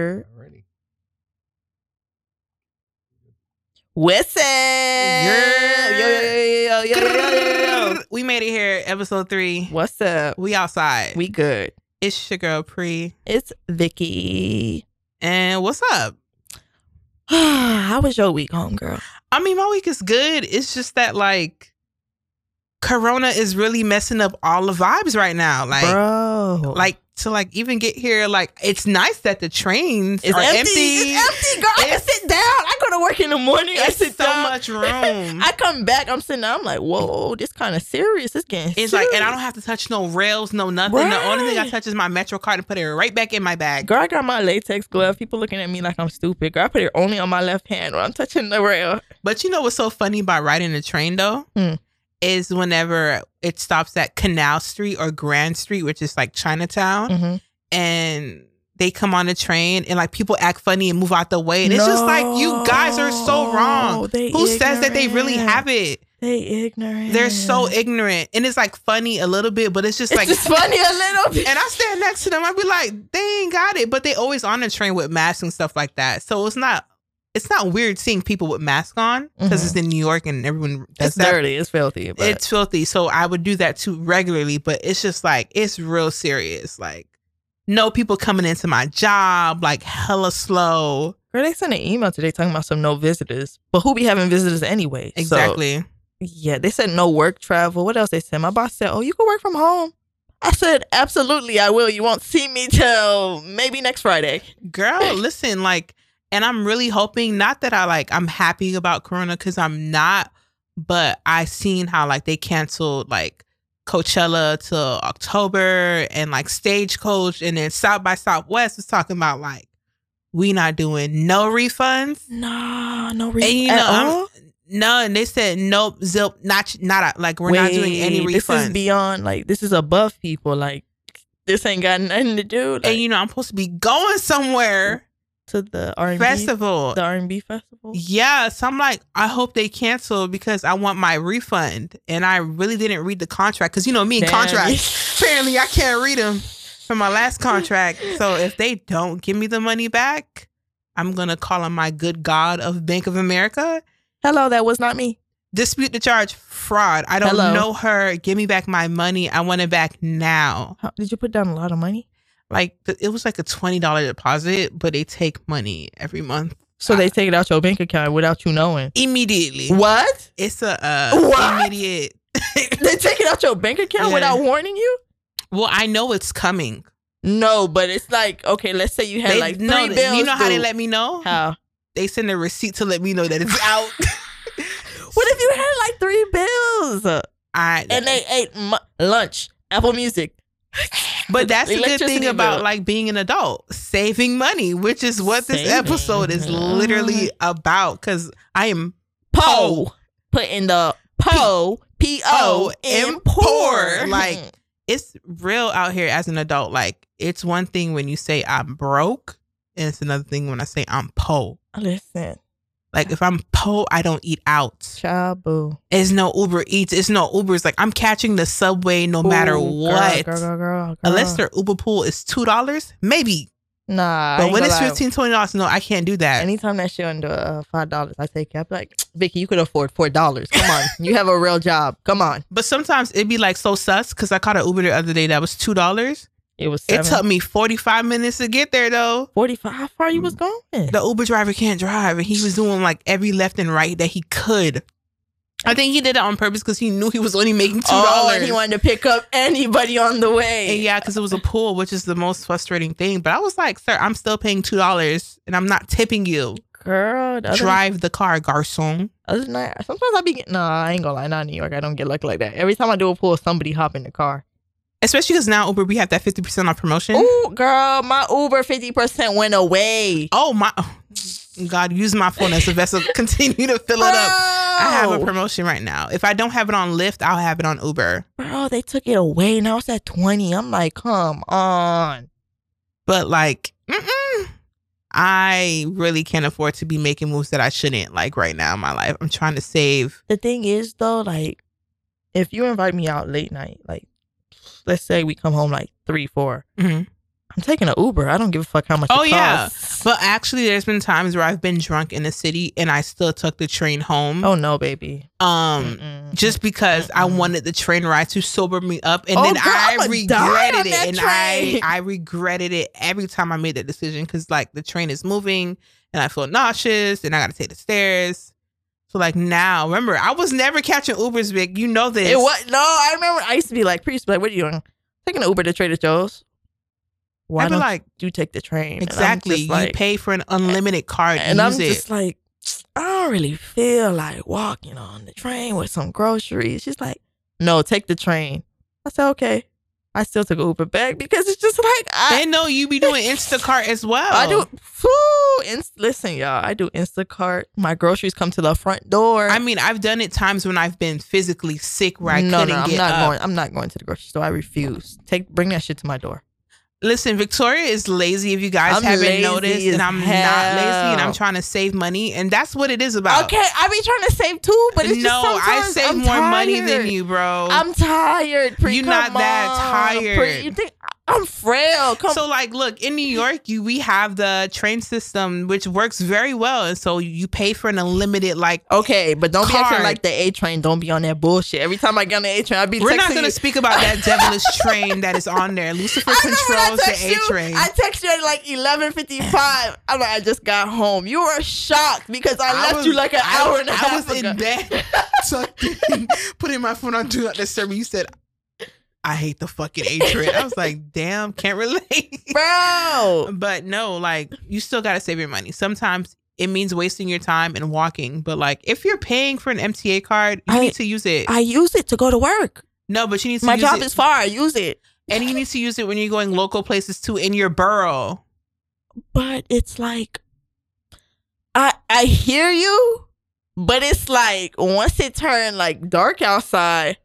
Alrighty. What's up? Yo, yo, yo, yo, yo, yo, yo, yo. We made it here, episode three. What's up? We outside. We good. it's your girl Pre. It's Vicky. And what's up? How was your week, homegirl? I mean, my week is good. It's just that like Corona is really messing up all the vibes right now. Like, Bro. like to like even get here. Like, it's nice that the trains it's are empty. empty. It's empty, girl. I can sit down. I go to work in the morning. I sit so down. much room. I come back. I'm sitting down. I'm like, whoa, this kind of serious. It's getting It's serious. like, and I don't have to touch no rails, no nothing. The only thing I touch is my Metro card and put it right back in my bag. Girl, I got my latex glove. People looking at me like I'm stupid. Girl, I put it only on my left hand when I'm touching the rail. But you know what's so funny about riding the train though? Hmm. Is whenever it stops at Canal Street or Grand Street, which is like Chinatown, Mm-hmm. and they come on the train and like people act funny and move out the way. And it's just like you guys are so wrong. They Who says that they really have it? They ignorant. They're so ignorant. And it's like funny a little bit, but it's just It's like just funny a little bit. and I stand next to them, I'd be like, they ain't got it. But they always on the train with masks and stuff like that. So it's not it's not weird seeing people with masks on because Mhm. it's in New York and everyone does It's that. dirty. It's filthy. But It's filthy. So I would do that too regularly, but it's just like it's real serious. Like no people coming into my job, like hella slow. girl, they sent an email today talking about some no visitors. But who be having visitors anyway? So, Exactly. yeah, they said no work travel. What else they said? My boss said, "Oh, you can work from home." I said, "Absolutely, I will. You won't see me till maybe next Friday." Girl, listen, like, and I'm really hoping not that I like I'm happy about Corona because I'm not, but I seen how like they canceled like Coachella to October and like Stagecoach and then South by Southwest was talking about like we not doing no refunds. No, no And reason you know, at I'm- all. no, and they said nope, zip, not not like we're not doing any Wait, This is beyond like this is above people. Like this ain't got nothing to do like, and you know, I'm supposed to be going somewhere to the R and B festival. the R and B festival. Yeah, so I'm like, I hope they cancel because I want my refund. And I really didn't read the contract because you know me and contracts. Apparently, I can't read them from my last contract. So if they don't give me the money back, I'm gonna call on my good God of Bank of America. Hello, that was not me. Dispute the charge, fraud. I don't Hello. know her. Give me back my money. I want it back now. How, did you put down a lot of money? Like it was like a twenty dollar deposit, but they take money every month So they take it out your bank account without you knowing. immediately. What? It's a uh, What? immediate. They take it out your bank account Yeah. without warning you? Well, I know it's coming. No, but it's like okay. Let's say you had They like three know, bills. you know how they let me know? How? They send a receipt to let me know that it's out. What if you had like three bills I and they ate mu- lunch, Apple Music? But that's the good thing about bill. like being an adult, saving money, which is what this episode is literally about. Because I am Po. Put in the po p o in poor. Like, it's real out here as an adult. Like it's one thing when you say I'm broke, and it's another thing when I say I'm po. listen, Like if I'm po, I don't eat out. chabu. It's no Uber Eats. It's no Ubers. Like I'm catching the subway no matter Ooh, girl, what. Girl, girl, girl. Unless their Uber pool is two dollars, maybe. Nah, But when it's lie. fifteen, twenty dollars, no, I can't do that. Anytime that shit under uh, five dollars, I take it. I'm like, Vicky, you could afford four dollars. Come on, you have a real job. Come on. but sometimes it'd be like so sus because I caught an Uber the other day that was two dollars. It was It took me forty five minutes to get there though. forty five. How far you was mm. going? The Uber driver can't drive, and he was doing like every left and right that he could. I think he did it on purpose because he knew he was only making two dollars. and he wanted to pick up anybody on the way. And yeah, because it was a pool, which is the most frustrating thing. But I was like, sir, I'm still paying two dollars, and I'm not tipping you. Girl, the Drive the car, garçon. other night, sometimes I be getting. Nah, I ain't gonna lie. Not in New York. I don't get lucky like that. Every time I do a pool, somebody hop in the car. Especially because now Uber, we have that 50% off promotion. Oh, girl, my Uber fifty percent went away. Oh my oh, God, use my phone as a vessel. Continue to fill it up. I have a promotion right now. If I don't have it on Lyft, I'll have it on Uber. Bro, they took it away. Now it's at twenty. I'm like, come on. But like, mm-mm, I really can't afford to be making moves that I shouldn't like right now in my life. I'm trying to save. The thing is though, like, if you invite me out late night, like, let's say we come home like three, four, Mhm. I'm taking an Uber. I don't give a fuck how much. Oh, it yeah. costs. But actually, there's been times where I've been drunk in the city and I still took the train home. Oh no, baby. um, Mm-mm. just because I Mm-mm. wanted the train ride to sober me up, and Oh, then girl, I I'ma regretted it, and train. I I regretted it every time I made that decision because like the train is moving and I feel nauseous and I got to take the stairs. So like now, remember, I was never catching Ubers, big. You know this. It was no. I remember. I used to be like, priest, like, what are you doing? Taking an Uber to Trader Joe's. Why I'd be like, you take the train? Exactly. just you like- pay for an unlimited card. and I'm it. just like, I don't really feel like walking on the train with some groceries. She's like, no, take the train. I said, okay. I still took a Uber back because it's just like I, they know you be doing Instacart as well. I do. Whew, inst- listen, y'all. I do Instacart. My groceries come to the front door. I mean, I've done it times when I've been physically sick where I no, couldn't no, I'm get not up. going. I'm not going to the grocery store. I refuse. Take bring that shit to my door. Listen, Victoria is lazy if you guys I'm haven't noticed, and I'm not lazy and I'm trying to save money, and that's what it is about. Okay, I be trying to save too, but it's no, I save I'm more money than you, bro. I'm tired. Pre, You're not that tired. Pre, you think I'm frail? Come so like look in new york you we have the train system which works very well and so you pay for an unlimited like Okay, but don't be acting like the A train. Don't be on that bullshit. Every time I get on the A train, I be we're not you. to speak about that devilish train that is on there lucifer I I controls the a train I text you at like eleven fifty five. I'm like, I just got home. You were shocked because I, left was- you like an I hour and a half I was ago. in bed tucked in, putting my phone on do not disturb you said i hate the fucking train i was like damn can't relate Bro, but no like you still got to save your money sometimes it means wasting your time and walking but like if you're paying for an mta card you I- need to use it I use it to go to work. no but you need to My job it. is far. I use it. And you need to use it when you're going local places too in your borough. but it's like I I hear you, but it's like once it turned like dark outside,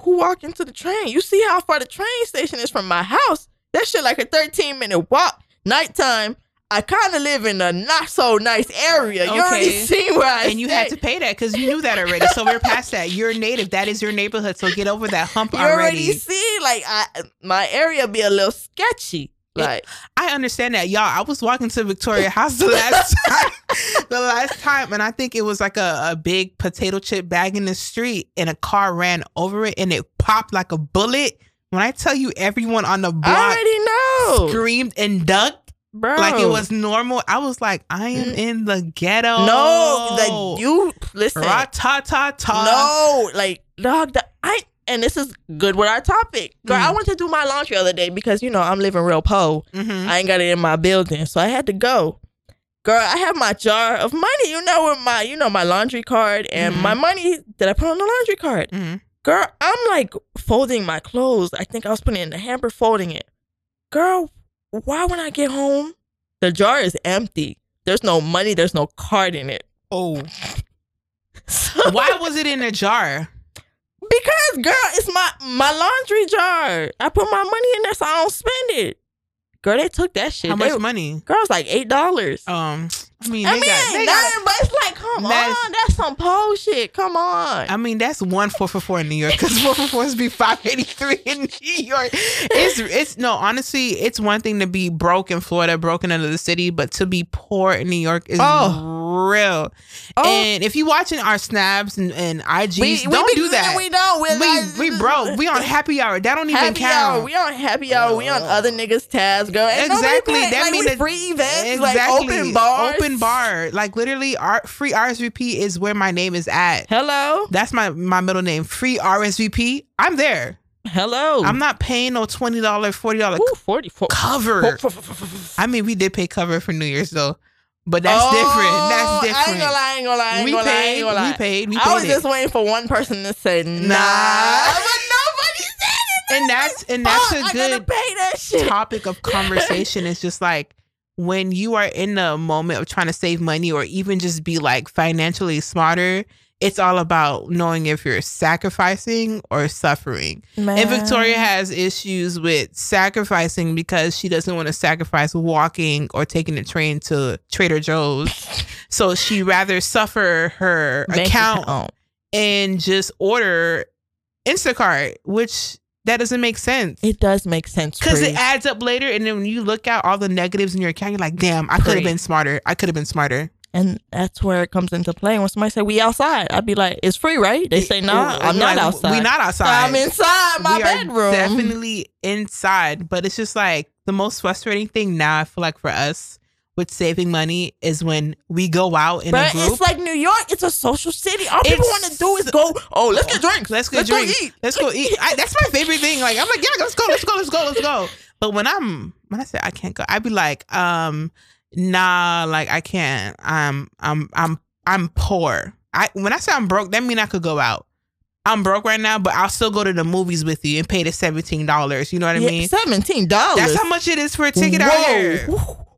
who walk into the train? You see how far the train station is from my house? That shit like a 13 minute walk. Nighttime. I kind of live in a not so nice area. You already seen where I and you had to pay that because you knew that already. So we're past that. You're native. That is your neighborhood. So get over that hump already. You already already. see like I my area be a little sketchy. Like I understand that, y'all. I was walking to Victoria House the last time, the last time, and I think it was like a, a big potato chip bag in the street, and a car ran over it, and it popped like a bullet. When I tell you, everyone on the I block already know, screamed and ducked bro. like it was normal. I was like, I am Mm. in the ghetto. no. Like you listen. Ra ta ta ta. No, like dog. The, I and this is good with our topic. Girl, I Mm. went to do my laundry the other day because you know I'm living real po. Mhm. I ain't got it in my building, so I had to go. Girl, I have my jar of money. You know, with my you know my laundry card and Mhm. my money that I put on the laundry card. Mhm. Girl, I'm like folding my clothes. I think I was putting it in the hamper, folding it. Girl, why when I get home, the jar is empty. There's no money. There's no card in it. Oh, why was it in a jar? Because girl, it's my my laundry jar. I put my money in there so I don't spend it. Girl, they took that shit. How They- much money? Girl, it's like eight dollars. Um, I mean, I they mean, got, they got- but it's like, come That's- on, that's some pole shit. Come on. I mean, that's one four for four in New York because four for fours be five eighty three in New York. It's it's no honestly, it's one thing to be broke in Florida, broken into the city, but to be poor in New York is Oh. real. Oh. And if you watching our snaps and, and IGs, don't be- do that. We don't. We're We not- we broke. We on happy hour. That don't even count. hour. We on happy hour. We on oh. other niggas' tabs, girl. Nobody Exactly. That like, mean we that- free events, like open bars. Open bar. Like literally, our free RSVP is where my name is at. Hello, That's my my middle name. Free RSVP. I'm there. hello. I'm not paying no twenty dollar, forty dollar Ooh, 40, cover. I mean, we did pay cover for New Year's though, but that's Oh, different. I That's ain't different. gonna lie. I ain't gonna lie. I ain't we gonna lie. I paid. ain't gonna lie. We paid. We I was paid just waiting for one person to say nah, Nah. but nobody said it. And that's and that's a good that topic of conversation. It's just like when you are in the moment of trying to save money or even just be like financially smarter. It's all about knowing if you're sacrificing or suffering. And Victoria has issues with sacrificing because she doesn't want to sacrifice walking or taking the train to Trader Joe's. so she rather suffer her Bank account and just order Instacart, which that doesn't make sense. It does make sense Because it adds up later, and then when you look at all the negatives in your account, you're like, "Damn, I could have been smarter. I could have been smarter." and that's where it comes into play. When somebody say we outside, I'd be like, "It's free, right?" They say, "No, I'm not outside. We not outside. I'm inside my we bedroom." Definitely inside, but it's just like the most frustrating thing now. I feel like for us with saving money is when we go out in But a group. it's like New York. It's a social city. All people want to do is go. Oh, let's get drinks. Let's go let's drink. Go eat. Let's go eat. I, that's my favorite thing. Like I'm like, yeah, let's go, let's go, let's go, let's go. But when I'm when I say I can't go, I'd be like, um, nah, like I can't. I'm I'm I'm I'm poor. I when I say I'm broke, that mean I could go out. I'm broke right now, but I'll still go to the movies with you and pay the seventeen dollars. You know what I Yeah, mean? Seventeen dollars. That's how much it is for a ticket out here.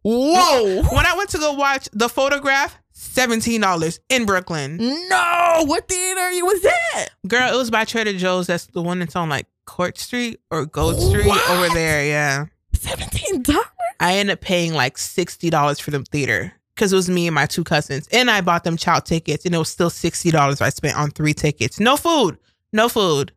Whoa. When I went to go watch the photograph, seventeen dollars in Brooklyn. No, what theater you was at? Girl, it was by Trader Joe's. That's the one that's on like Court Street or Gold Street What? over there. Yeah. Seventeen dollars. I ended up paying like sixty dollars for the theater because it was me and my two cousins, and I bought them child tickets, and it was still sixty dollars I spent on three tickets. No food, no food.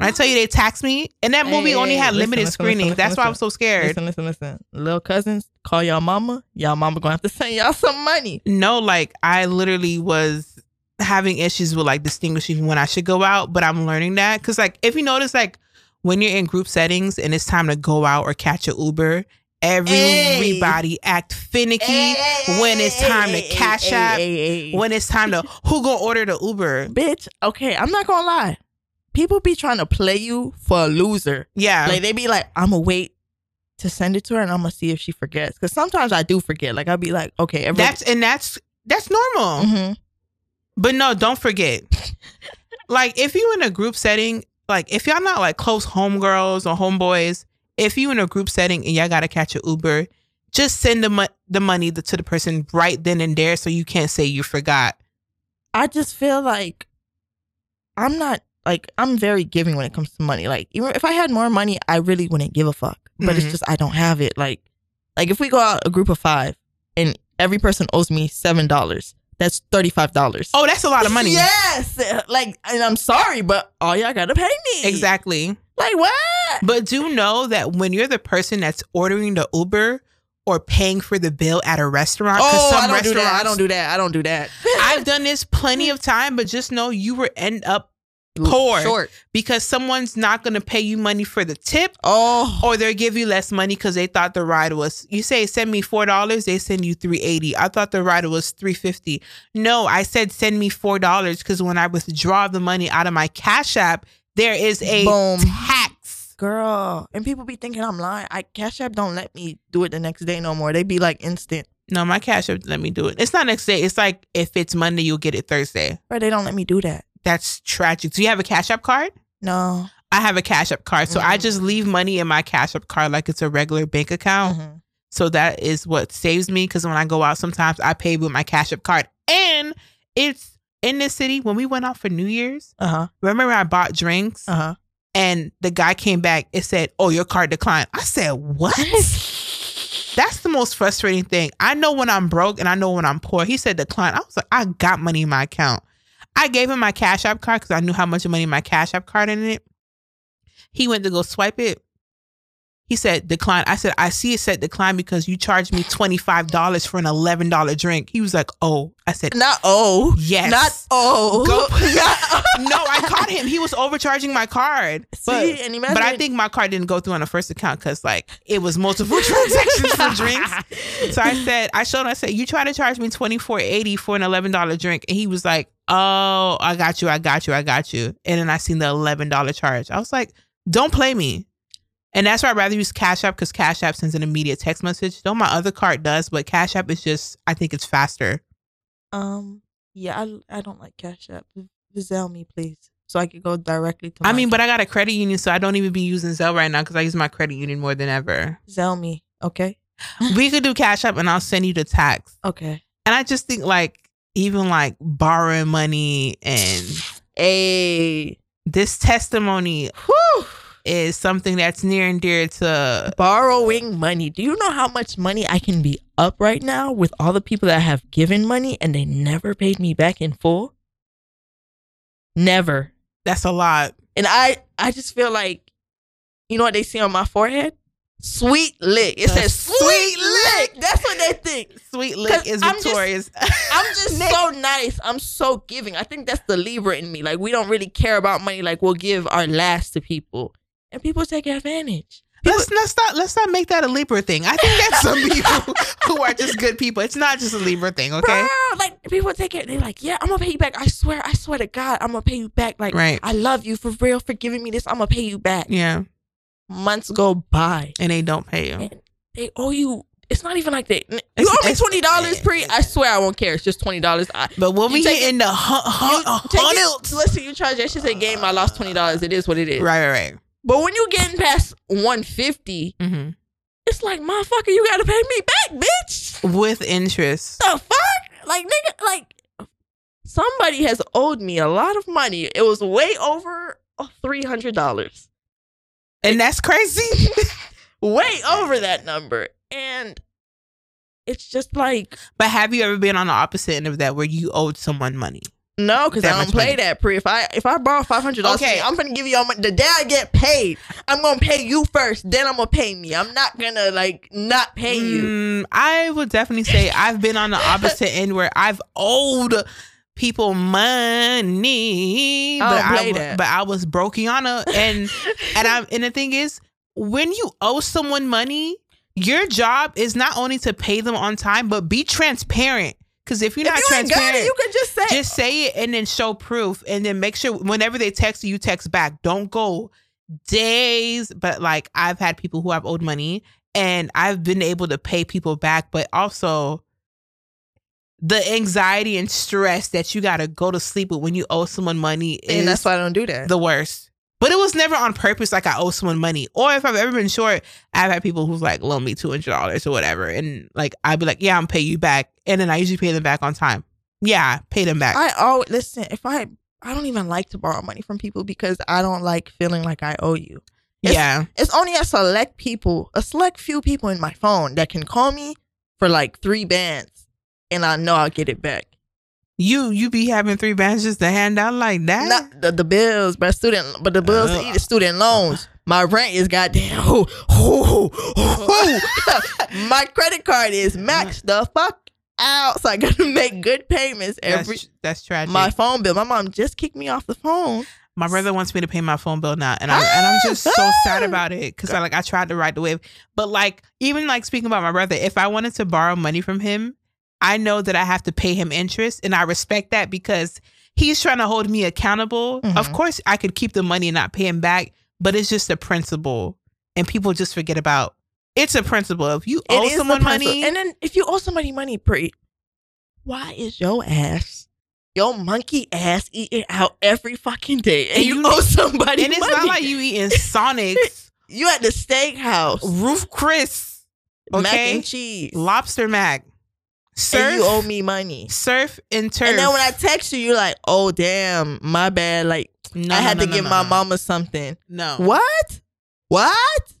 I tell you they taxed me, and that movie Hey, only had listen, limited listen, screenings. listen, That's why I'm listen. so scared. Listen, listen, listen. Little cousins, call y'all mama. Y'all mama gonna have to send y'all some money. No, like I literally was having issues with like distinguishing when I should go out, but I'm learning that because like if you notice like when you're in group settings and it's time to go out or catch a Uber, everybody act finicky when it's time to cash app, when it's time to who gonna order the Uber. Bitch, okay, I'm not gonna lie. People be trying to play you for a loser. Yeah, Like they be like, I'm gonna wait to send it to her and I'm gonna see if she forgets. Cause sometimes I do forget. Like I'll be like, okay, every that's and that's that's normal. Mhm. But no, don't forget. like if you in a group setting, like if y'all not like close homegirls or homeboys, if you in a group setting and y'all gotta catch a Uber, just send the mo- the money to the person right then and there, so you can't say you forgot. I just feel like I'm not like I'm very giving when it comes to money. Like even if I had more money, I really wouldn't give a fuck. But it's Mhm. just I don't have it. Like like if we go out a group of five and every person owes me seven dollars, that's thirty five dollars. Oh, that's a lot of money. Yes. Like and I'm sorry, but all y'all gotta pay me. Exactly. Like what? But do know that when you're the person that's ordering the Uber or paying for the bill at a restaurant, Oh, some I don't do that. I don't do that. I don't do that. I've done this plenty of time, but just know you will end up poor. Short. because someone's not going to pay you money for the tip Oh. or they'll give you less money because they thought the ride was you say send me four dollars they send you 380 i thought the ride was 350 no i said send me four dollars because when i withdraw the money out of my cash app there is a Boom. tax Girl. And people be thinking I'm lying. I Cash App don't let me do it the next day no more. They be like instant. no my cash app let me do it it's not next day it's like if it's monday you'll get it thursday But they don't let me do that. That's tragic do you have a cash app card No. i have a cash app card so i Mhm. just leave money in my cash app card like it's a regular bank account Mhm. So that is what saves me because when I go out, sometimes I pay with my cash app card. And it's in this city when we went out for New Year's. Uh-huh. Remember, I bought drinks Uh-huh. and the guy came back. It said, Oh, your card declined. I said, What? That's the most frustrating thing. I know when I'm broke and I know when I'm poor. He said decline. I was like, I got money in my account. I gave him my cash app card because I knew how much money my cash app card in it. He went to go swipe it. He said decline. I said, I see it said decline because you charged me $25 for an $11 drink. He was like, Oh, I said, Not oh. Yes. Not oh. Go- Not- No, I caught him. He was overcharging my card. But, See, and imagine but I think my card didn't go through on the first account because like it was multiple transactions for drinks. So I said, I showed him, I said, you try to charge me twenty four eighty for an eleven dollar drink. And he was like, Oh, I got you, I got you, I got you. And then I seen the eleven dollar charge. I was like, Don't play me. And that's why I'd rather use Cash App because Cash App sends an immediate text message. Though my other card does, but Cash App is just I think it's faster. Um yeah, I I don't like Cash App. Zelle me, please. So I could go directly to I mean, but I got a credit union, so I don't even be using Zelle right now because I use my credit union more than ever. Zelle me. Okay. we could do Cash App and I'll send you the tax. Okay. And I just think like even like borrowing money and a this testimony Whew. is something that's near and dear to Borrowing money. Do you know how much money I can be up right now with all the people that have given money and they never paid me back in full? Never. that's a lot. And I I just feel like You know what they see on my forehead? Sweet lick. It A says sweet sweet lick. That's what they think. Sweet lick is I'm just- victorious. I'm just so nice. I'm so giving. I think that's the Libra in me. Like we don't really care about money. Like we'll give our last to people, and people take advantage. let's let's not let's not make that a Libra thing. I think that's some people who are just good people. It's not just a Libra thing, okay? Bro, like people take it. They're like, yeah, I'm gonna pay you back. I swear, I swear to God, I'm gonna pay you back. Like Right. I love you for real for giving me this. I'm gonna pay you back. Yeah. Months go by, And they don't pay you. and they owe you. It's not even like they. You It's- owe me twenty dollars pre. I swear I won't care. It's just twenty dollars. But when we take hit in the hun- hun- you take hundreds. listen. You charge that shit a game. I lost twenty dollars. It is what it is. Right, right, right. But when you getting past one fifty, hmm it's like motherfucker, you gotta pay me back, bitch. With interest. The fuck, like nigga, like somebody has owed me a lot of money. It was way over three hundred dollars. And that's crazy. way over that number. And it's just like, but have you ever been on the opposite end of that where you owed someone money? no, because I don't play money. that pre. If I if I borrow five hundred dollars, Okay. I'm gonna give you all my the day I get paid. I'm gonna pay you first, then I'm gonna pay me. I'm not gonna like not pay you. Mm, I would definitely say I've been on the opposite end where I've owed people money, I but I, that. but I was brokiana, and and I am and the thing is, when you owe someone money, your job is not only to pay them on time, but be transparent. Because if you're If not you transparent, it, you can just say just say it and then show proof and then make sure whenever they text you, you text back. Don't go days, but like I've had people who have owed money and I've been able to pay people back, but also the anxiety and stress that you gotta go to sleep with when you owe someone money is and that's why I don't do that. the worst. But it was never on purpose, like I owe someone money. Or if I've ever been short, I've had people who's like loan me two hundred dollars or whatever, and like I'd be like, "Yeah, I'm pay you back," and then I usually pay them back on time. Yeah, pay them back. I always listen. If I I don't even like to borrow money from people because I don't like feeling like I owe you. It's- yeah, It's only a select people, a select few people in my phone that can call me for like three bands, and I know I'll get it back. You you be having three batches to hand out like that. Not the, the bills, but student, but the bills to eat the student loans. My rent is goddamn. Ooh, ooh, ooh. my credit card is maxed the fuck out, so I gotta make good payments every. that's, that's tragic. My phone bill. My mom just kicked me off the phone. My brother wants me to pay my phone bill now, and I'm and I'm just so sad Ah! about it because I like I tried to ride the wave, but like even like speaking about my brother, if I wanted to borrow money from him, I know that I have to pay him interest, and I respect that because he's trying to hold me accountable. Of Mhm. course, I could keep the money and not pay him back, but it's just a principle, and people just forget about. It's a principle. If you owe someone money, and then if you owe somebody money, pre, why is your ass, your monkey ass, eating out every fucking day, and, And you, you- owe somebody and it's money? not like you eating Sonics, you at the steakhouse, Ruth's Chris, mac and cheese, Lobster Mac, surf, you owe me money. surf and turf. And then when I text you, you're like, "Oh damn, my bad. Like No, I had no, to no, give no, my mama something." No. What? What?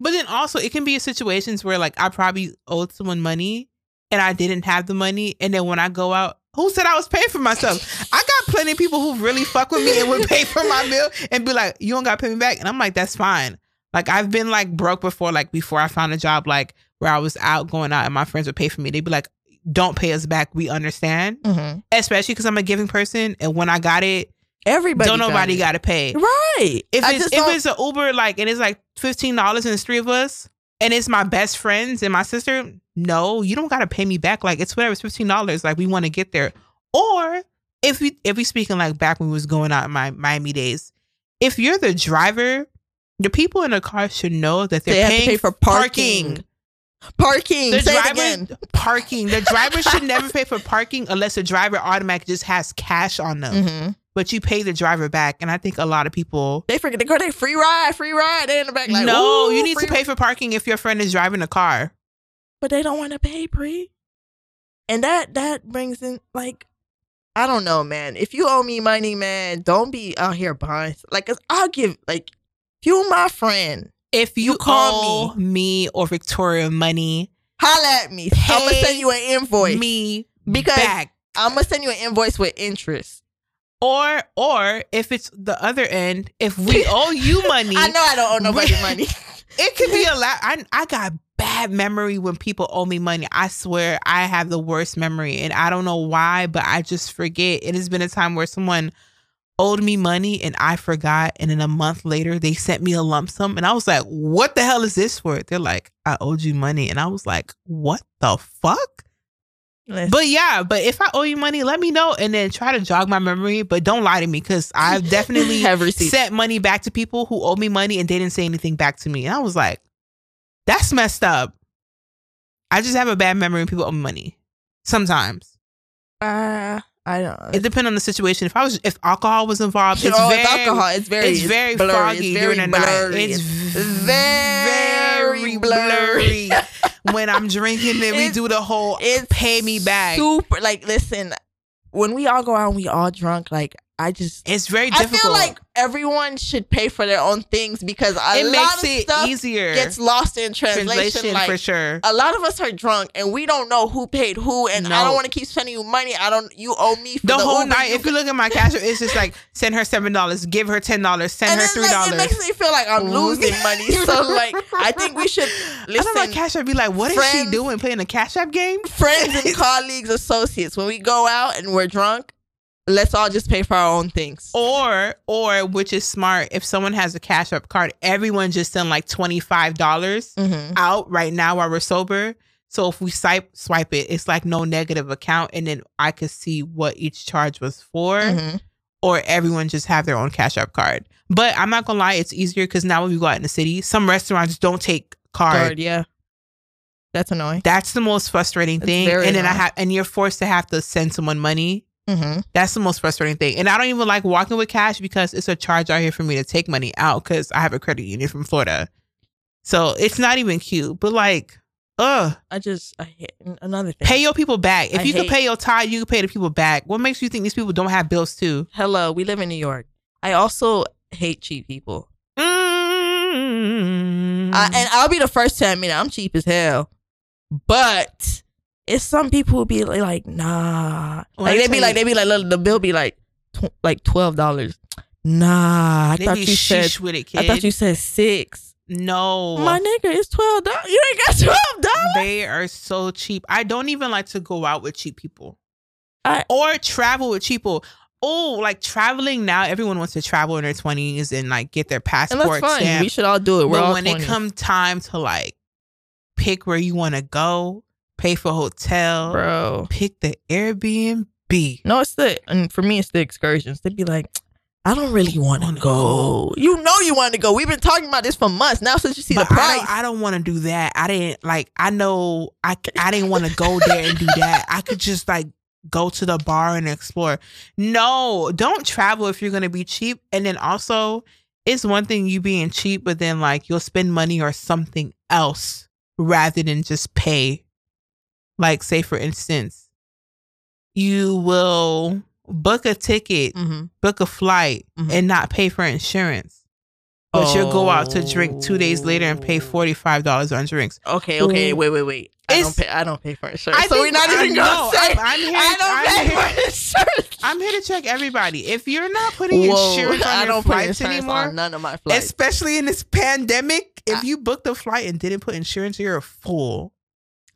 But then also it can be situations where like I probably owed someone money and I didn't have the money. And then when I go out, who said I was paying for myself? I got plenty of people who really fuck with me and would pay for my meal and be like, you don't gotta pay me back. And I'm like, that's fine. Like I've been like broke before, like before I found a job like where I was out going out and my friends would pay for me. They'd be like, don't pay us back. We understand. Mm-hmm. Especially because I'm a giving person. And when I got it, Everybody. don't nobody got to pay. Right. If I it's if don't- it's an Uber like and it's like fifteen dollars and it's three of us and it's my best friends and my sister, no, you don't gotta pay me back. Like it's whatever, it's fifteen dollars. Like we want to get there. Or if we if we speaking like back when we was going out in my Miami days, if you're the driver, the people in the car should know that they're They have to paying pay for parking. parking. The Say driver again. parking. The driver should never pay for parking unless the driver automatically just has cash on them. hmm But you pay the driver back, and I think a lot of people They forget they go they free ride, free ride. They in the back like no, you need to pay for parking if your friend is driving a car. but they don't want to pay pre. And that that brings in like I don't know, man. If you owe me money, man, don't be out here buying. Like, cause I'll give like if you my friend, If you, You call call me. or Victoria money, holla at me. I'm gonna send you an invoice me because back. I'm gonna send you an invoice with interest. Or or if it's the other end, if we owe you money, I know I don't owe nobody money. it could be a lot. I I got bad memory when people owe me money. I swear I have the worst memory, and I don't know why, but I just forget. It has been a time where someone owed me money and I forgot, and then a month later they sent me a lump sum, and I was like, "What the hell is this for?" They're like, "I owed you money," and I was like, "What the fuck?" Listen, But yeah, but if I owe you money, let me know and then try to jog my memory. But don't lie to me because I've definitely have receipts. sent money back to people who owe me money and they didn't say anything back to me. And I was like, that's messed up. I just have a bad memory when people owe me money. Sometimes. Uh, I don't. It depends on the situation. If I was if alcohol was involved, it's oh, very it's alcohol. It's very. it's very blurry. foggy It's very during the blurry. night. It's very very blurry. blurry. when I'm drinking, then we do the whole It's pay me back. Super. Like, listen, when we all go out and we all drunk, like I just. It's very difficult. I feel like everyone should pay for their own things because a it lot makes of it stuff easier. gets lost in translation. translation like, for sure. a lot of us are drunk and we don't know who paid who, and I don't want to keep sending you money. I don't. You owe me for The, the, whole Uber. night, if you look at my cash, app, it's just like send her seven dollars, give her ten dollars, send and her three like, dollars. it makes me feel like I'm losing money. So like, I think we should I know listen. my cash app be like, what is she doing? Playing a cash app game? friends and colleagues, associates, when we go out and we're drunk, let's all just pay for our own things. Or, or which is smart, if someone has a cash app card, everyone just send like twenty five dollars Mm-hmm. out right now while we're sober. So if we swipe swipe it, it's like no negative account, and then I could see what each charge was for. Mm-hmm. or everyone just have their own cash app card. But I'm not gonna lie, it's easier because now when we go out in the city, some restaurants don't take card. Card, yeah. That's annoying. That's the most frustrating thing. And then I have and you're forced to have to send someone money. Mm-hmm. That's the most frustrating thing. And I don't even like walking with cash because it's a charge out here for me to take money out because I have a credit union from Florida. So it's not even cute. But like, ugh, I just I hate another thing. pay your people back. If I you can hate- pay your tide, you can pay the people back. What makes you think these people don't have bills too? Hello, we live in New York. I also hate cheap people. Mm. I, and I'll be the first to admit it, I'm cheap as hell. But it's some people be like, like, nah. When Like they be like, they be like, look, the bill be like, tw- like twelve dollars. Nah, I They thought be you said. with it. I thought you said six. no, My nigga, it's twelve dollars. You ain't got twelve dollars. they are so cheap. I don't even like to go out with cheap people I- or travel with cheap people. Oh, like traveling now, everyone wants to travel in their twenties and like get their passport stamped. We should all do it. We're but when 20. it come time to like pick where you want to go, pay for hotel, bro. pick the Airbnb. No, it's the and for me, it's the excursions. They'd be like, I don't really want to Wanna go. You know you want to go. We've been talking about this for months now. Since you see But the I price, don't, I don't want to do that. I didn't like. I know. I I didn't want to go there and do that. I could just like go to the bar and explore. No, don't travel if you're gonna be cheap. And then also, it's one thing you being cheap, but then like you'll spend money or something else rather than just pay. Like, say for instance, you will book a ticket, hmm book a flight, Mhm. and not pay for insurance. But you'll go out to drink two days later and pay Oh. forty five dollars on drinks. Okay, okay, Ooh. wait, wait, wait. I don't pay. I don't pay for insurance. I so we're not I even know, gonna say. I'm, I'm here- I don't I'm pay here- for insurance. I'm here to check everybody. If you're not putting Whoa, insurance on I your flights anymore, on none of my flights. especially in this pandemic, if you booked a flight and didn't put insurance, you're a fool.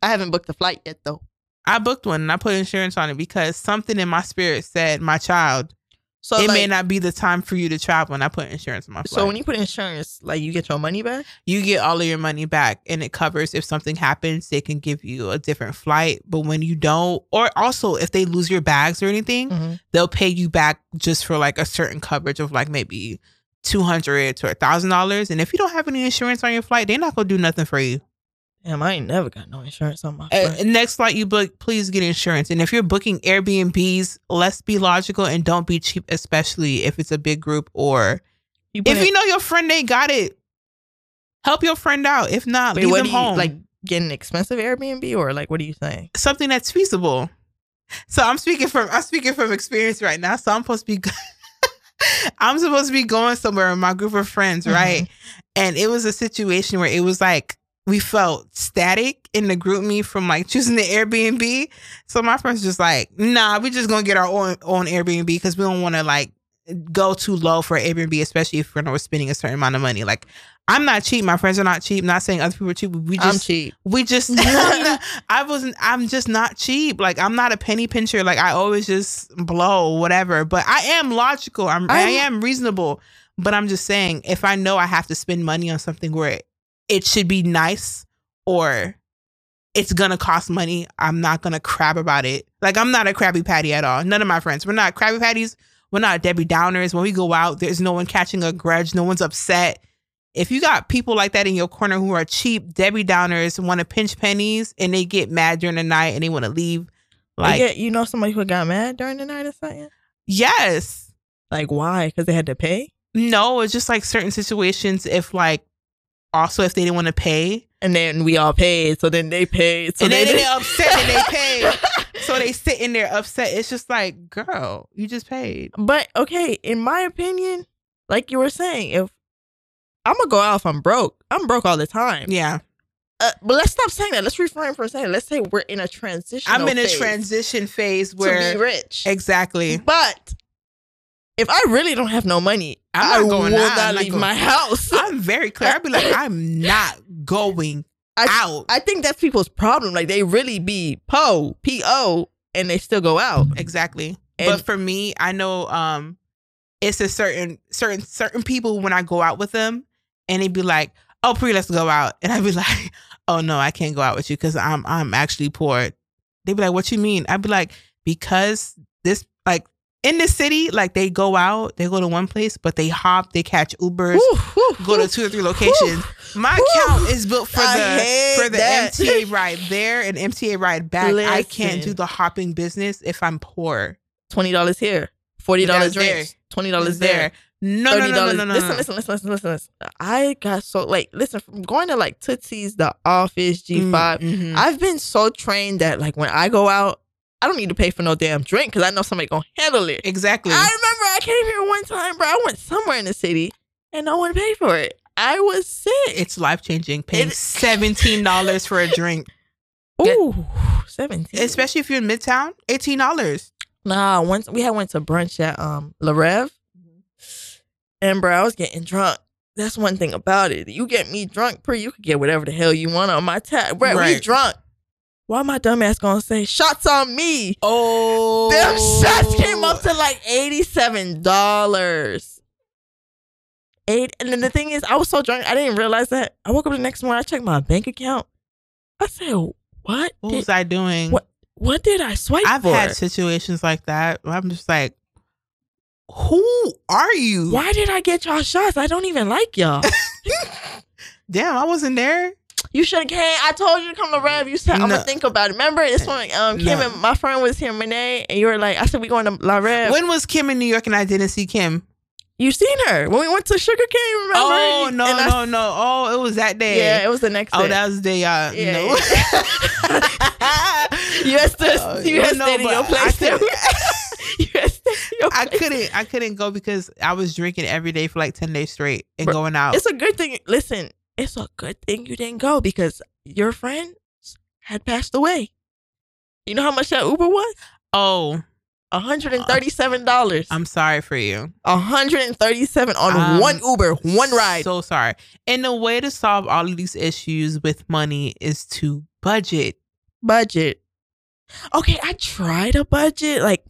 I haven't booked the flight yet, though. I booked one and I put insurance on it because something in my spirit said, "My child, So it like, may not be the time for you to travel." And I put insurance on my flight. So when you put insurance, like you get your money back. you get all of your money back and it covers if something happens they can give you a different flight but when you don't or also if they lose your bags or anything Mm-hmm. they'll pay you back just for like a certain coverage of like maybe 200 to a thousand dollars and if you don't have any insurance on your flight they're not gonna do nothing for you Damn, I ain't never got no insurance on my Uh, next flight you book please get insurance and if you're booking airbnbs let's be logical and don't be cheap especially if it's a big group or You if in- you know your friend they got it help your friend out if not wait, leave them you home like? Get an expensive Airbnb or like what are you saying? something that's feasible. So I'm speaking from I'm speaking from experience right now. So I'm supposed to be I'm supposed to be going somewhere with my group of friends, right? And it was a situation where it was like we felt static in the GroupMe from like choosing the Airbnb. So my friends just like, nah, we just gonna get our own own Airbnb because we don't want to like go too low for Airbnb, especially if we're not spending a certain amount of money. Like I'm not cheap. My friends are not cheap. Not saying other people are cheap. But we just I'm cheap. we just I wasn't I'm just not cheap. Like I'm not a penny pincher. Like I always just blow whatever. But I am logical. I'm, I I'm- am reasonable. But I'm just saying if I know I have to spend money on something where it should be nice or it's gonna cost money, I'm not gonna crab about it. Like I'm not a crabby patty at all. None of my friends. We're not crabby patties. We're not Debbie Downers. When we go out, there's no one catching a grudge. No one's upset if you got people like that in your corner who are cheap Debbie Downers, want to pinch pennies, and they get mad during the night and they want to leave, like yeah, you know somebody who got mad during the night or something? yes, Like why? Because they had to pay, no, it's just like certain situations. If like also if they didn't want to pay, and then we all paid, so then they paid, so and they then they didn't- upset and they paid, so they sit in there upset. It's just like, girl, you just paid. But okay, in my opinion, like you were saying, if I'm gonna go out if I'm broke, I'm broke all the time. Yeah, Uh, but let's stop saying that. Let's refrain for a second. Let's say we're in a transition. I'm in a transition phase where to be rich. exactly. But if I really don't have no money, I'm I not going will out. I'm not not leave going- my house. I'm very clear. I'd be like, I'm not going I, out. I think that's people's problem. Like they really be po po, and they still go out. Exactly. And- but for me, I know um it's a certain certain certain people when I go out with them and they'd be like, "Oh, pre, let's go out," and I'd be like, "Oh no, I can't go out with you because I'm I'm actually poor." They'd be like, "What you mean?" I'd be like, "Because this like." In the city, like they go out, they go to one place, but they hop, they catch Ubers, Whew, whew, go to two or three locations. My Whew. account is built for I the for the that. MTA ride there and MTA ride back. I can't do the hopping business if I'm poor. Twenty dollars here, forty dollars there. twenty dollars there. No, no, no, no, no, no. listen, no. listen, listen, listen, listen, listen. I got so like listen from going to like Tootsie's, the Office, G 5 Mm, mhm. I've been so trained that like when I go out, I don't need to pay for no damn drink because I know somebody gonna handle it. Exactly. I remember I came here one time, bro. I went somewhere in the city and no one paid for it. I was sick. it's life changing. Paying It- seventeen dollars for a drink, Ooh, seventeen. especially if you're in Midtown. Eighteen dollars. Nah, once we had went to brunch at um La Rev, and bro, I was getting drunk. That's one thing about it. You get me drunk, pre, you could get whatever the hell you want on my tab. Bro, we Right. drunk. Why my dumb ass gonna say shots on me? Oh, Them shots came up to like eighty-seven dollars. Eight, and then the thing is, I was so drunk, I didn't realize that. I woke up the next morning, I checked my bank account. I said, "What? What did, was I doing? what- what did I swipe for? I've for? had situations like that. where I'm just like, who are you? Why did I get y'all shots? I don't even like y'all. Damn, I wasn't there. You should have came. I told you to come to Rev. You said I'm No. gonna think about it. Remember this one? Um, Kim No. and my friend was here, Monet, and you were like, I said we going to La Rev. When was Kim in New York and I didn't see Kim? you seen her when we went to Sugar Cane? Remember? Oh no, I- no, no. Oh, it was that day. Yeah, it was the next day. Oh, day. that was the day. Uh, Yeah, no. you had to. Oh, you had no, in your I place. couldn't- you had stayed in I couldn't. I couldn't go because I was drinking every day for like ten days straight and Bro, going out. It's a good thing. Listen, it's a good thing you didn't go because your friends had passed away. You know how much that Uber was? oh, hundred and Oh. $137. I'm sorry for you. hundred and thirty-seven on Um, one Uber, one ride. So sorry. And the way to solve all of these issues with money is to budget. budget. Okay, I tried a budget. Like,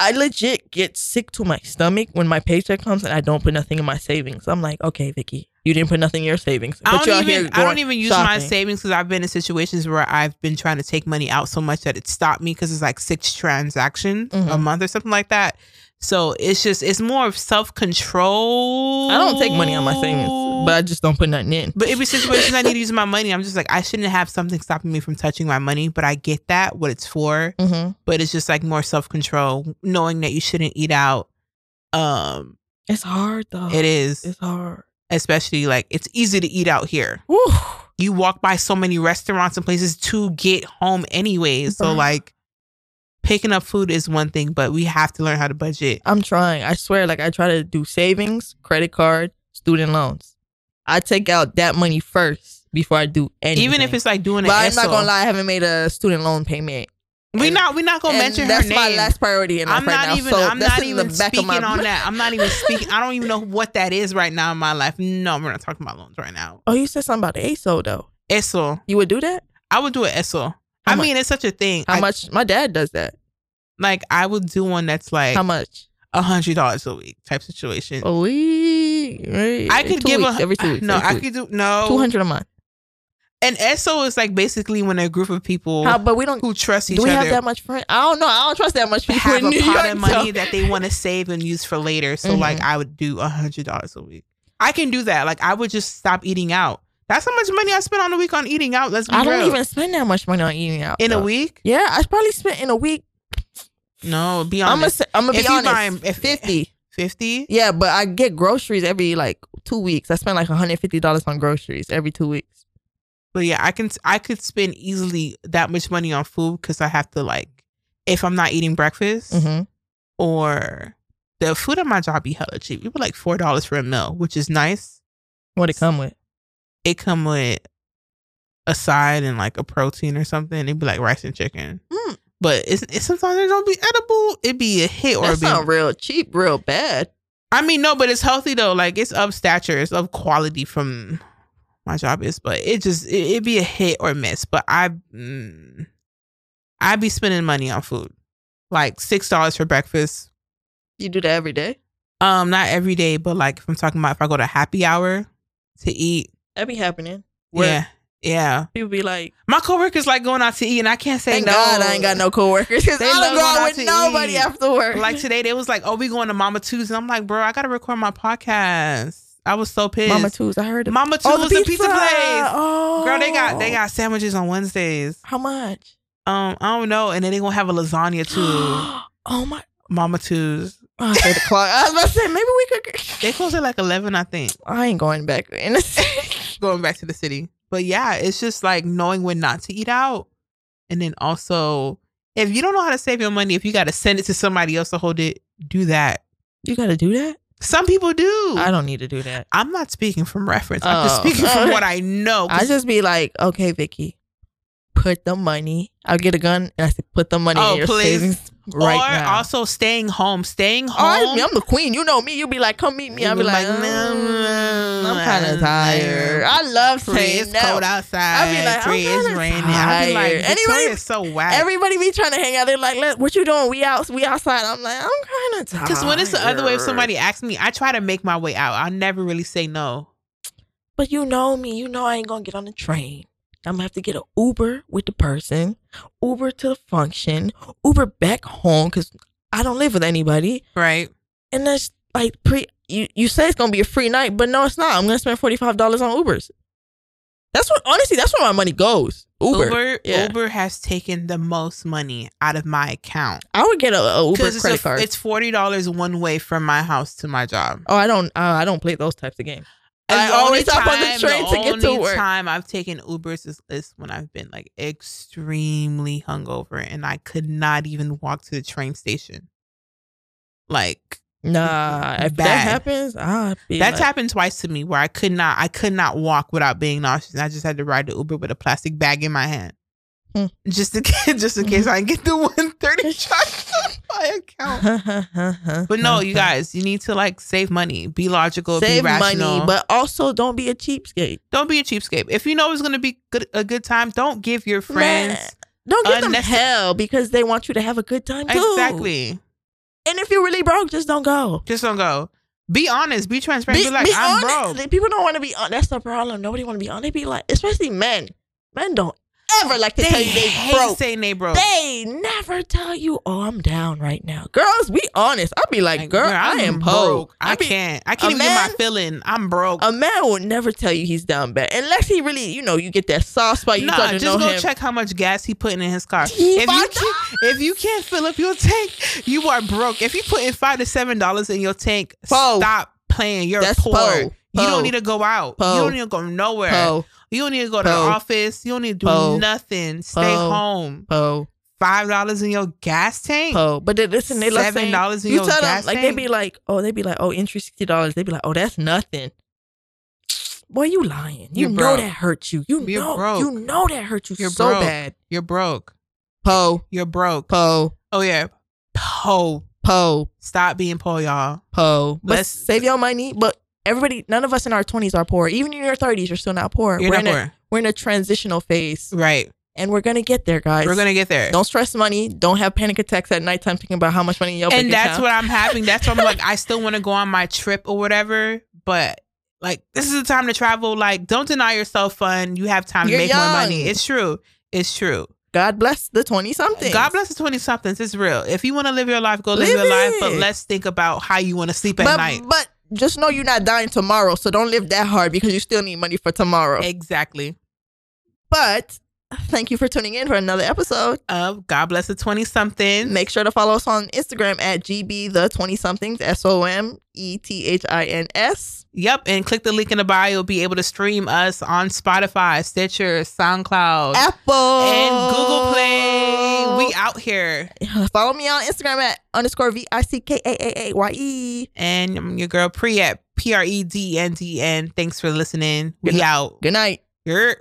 I legit get sick to my stomach when my paycheck comes and I don't put nothing in my savings. I'm like, okay, Vicky, you didn't put nothing in your savings. I don't even. I don't even use my savings because I've been in situations where I've been trying to take money out so much that it stopped me because it's like six transactions a Mhm. month or something like that. So it's just it's more of self control. I don't take money on my savings, but I just don't put nothing in. But every situations I need to use my money, I'm just like I shouldn't have something stopping me from touching my money. But I get that what it's for. hmm But it's just like more self control, knowing that you shouldn't eat out. Um, It's hard though. it is It's hard. Especially like it's easy to eat out here. Woo. You walk by so many restaurants and places to get home anyways. So Bruh. like picking up food is one thing, but we have to learn how to budget. I'm trying. I swear, like I try to do savings, credit card, student loans. I take out that money first before I do anything. Even if it's like doing but I'm not gonna lie, I haven't made a student loan payment. We And- not we not gonna mention that's her my last priority in my life I'm right not now. even. so I'm not even speaking my on that. I'm not even speaking. I don't even know what that is right now in my life. No, we're not talking about loans right now. Oh, you said something about ASO though. ESO. You would do that? I would do an ESO. I mean, it's such a thing. How I- much? My dad does that. Like, I would do one that's like How much? a hundred dollars a week type situation. A week. right? I could Two give weeks, a every two weeks. No, I two could do no. Two hundred a month. An ESO is like basically when a group of people How? But we don't. who trust each other. Do we other have that much friend? I don't know. I don't trust that much people have in a New pot York. of money so- that they want to save and use for later. So Mhm. like I would do a hundred dollars a week. I can do that. Like I would just stop eating out. That's how much money I spend on a week on eating out. Let's be I don't real. even spend that much money on eating out in a week. Yeah, I probably spent in a week. No, be I'm gonna. honest. I'm gonna be honest. buy- if- Fifty. Fifty. Yeah, but I get groceries every like two weeks. I spend like 150 dollars on groceries every two weeks. But yeah, I can. I could spend easily that much money on food because I have to like if I'm not eating breakfast Mm-hmm. or the food at my job be hella cheap. It would be like four dollars for a meal, which is nice. What it come with? It come with a side and like a protein or something. It'd be like rice and chicken. Mm. But it's, it's sometimes it don't be edible. It'd be a hit or That's be. not real cheap, real bad. I mean, no, but it's healthy though. Like it's of stature, it's of quality from my job is, but it just it, it'd be a hit or miss. But I, mm, I'd be spending money on food, like six dollars for breakfast. You do that every day. Um, not every day, but like if I'm talking about if I go to happy hour to eat, That be happening. Yeah, yeah. People be like, My coworkers like going out to eat, and I can't say "Thank no. God I ain't got no coworkers I They love don't go going out with nobody eat. after work." Like today, they was like, "Oh, we going to Mama Tuesday." I'm like, "Bro, I gotta record my podcast." I was so pissed. Mama Too's. I heard it. Mama Oh, Tuesday pizza, place. Oh, Girl, they got they got sandwiches on Wednesdays. how much? Um, I don't know, and then they gonna have a lasagna too. oh my! Mama Tues. Oh, I said the clock. I was about to say maybe we could. They close at like eleven, I think. I ain't going back in the city. Going back to the city, but yeah, it's just like knowing when not to eat out, and then also if you don't know how to save your money, if you got to send it to somebody else to hold it, do that. You got to do that. Some people do. I don't need to do that. I'm not speaking from reference. I'm just Oh. speaking from what I know. I just be like, okay, Vicky, put the money. I'll get a gun and I said, put the money Oh, in your please. savings right or now. also staying home. Staying Oh, home. I, am the queen. You know me. You be like, come meet me. I'll be like, like, "Mm, I'm "Mm, kind of tired. I love saying it's no. cold outside. I'll be like, I'm Three, it's raining. I be like. Anybody- Victoria's so whack. Everybody be trying to hang out. They're like, "Let- what you doing? We out. We outside. I'm like, I'm kind of tired. Because when it's the other way, if somebody asks me, I try to make my way out. I never really say no. But you know me. You know I ain't gonna get on the train. I'm gonna have to get an Uber with the person, Uber to the function, Uber back home because I don't live with anybody. Right. And that's like pre. You you say it's gonna be a free night, but no, it's not. I'm gonna spend forty five dollars on Ubers. That's what honestly. That's where my money goes. Uber. Uber, yeah. Uber has taken the most money out of my account. I would get a, a Uber credit it's, a- card. it's forty dollars one way from my house to my job. oh, I don't. Uh, I don't play those types of games. I always hop on the train to get to only work. time I've taken Ubers is, is when I've been like extremely hungover and I could not even walk to the train station. Like Nah, if that happens, I'll be that's like, happened twice to me where I could not I could not walk without being nauseous. I just had to ride the Uber with a plastic bag in my hand. Hmm. Just in case, just in case I get the one thirty charge on my account. But no, you guys, you need to like save money, be logical, save be rational. money, but also don't be a cheapskate. don't be a cheapskate. If you know it's gonna be good, a good time, don't give your friends Man, don't give them Unnecess- hell because they want you to have a good time too. exactly. And if you're really broke, just don't go. Just don't go. Be honest. Be transparent. Be, like, I'm honest. broke. People don't want to be on. That's the problem. Nobody want to be on. They be like, especially men. Men don't ever like to They tell you they hate broke. saying they broke. They never tell you, "Oh, I'm down right now." Girls, be honest. I'll be like, Like, "Girl, girl, I I'm broke. broke." I be- can't. I can't even get my feeling. I'm broke. A man will never tell you he's down bad unless he really, you know, you get that soft spot. You nah, just go him. check how much gas he putting in his car. He If you can't, if you can't fill up your tank, you are broke. If you put in five to seven dollars in your tank, Po. stop playing. You're That's poor. po. You don't need to go out. Po. You don't need to go nowhere. Po, You don't need to go to the office. You don't need to do Po. nothing. Stay Po. home. po, Five dollars in your gas tank. po. But they, listen, they love seven dollars in you your tell them gas like they tank. be like, oh, they'd be like, oh, entry sixty dollars. They'd be like, oh, that's nothing. boy, you lying. You You're know broke. that hurt you. You You're know, broke. you know that hurt you You're so broke. bad. You're broke. Po, You're broke. po, Oh yeah. Po. po, Stop being poor, y'all. po. But Let's- save your money. But everybody, none of us in our twenties are poor. Even in your thirties, you're still not poor. You're we're not in a, we're in a transitional phase, Right. and we're gonna get there, guys. We're gonna get there. don't stress money. Don't have panic attacks at nighttime thinking about how much money your and that's what I'm having. That's what I'm like. I still want to go on my trip or whatever, but like this is the time to travel. Like, don't deny yourself fun. You have time You're to make more money. It's true. It's true. God bless the twenty something. God bless the twenty somethings. It's real. If you want to live your life, go live, Live your life. But let's think about how you want to sleep at but, night. But just know you're not dying tomorrow, so don't live that hard because you still need money for tomorrow. Exactly. But thank you for tuning in for another episode. Of God bless the twenty something. Make sure to follow us on Instagram at GB the 20 somethings, S O M E T H I N S. Yep, and click the link in the bio. You'll be able to stream us on Spotify, Stitcher, SoundCloud, Apple and Google Play. We out here. follow me on Instagram at underscore V I C K A A A Y E. And I'm your girl Pre at P R E D N D N. Thanks for listening. We Good- out. Good night. You're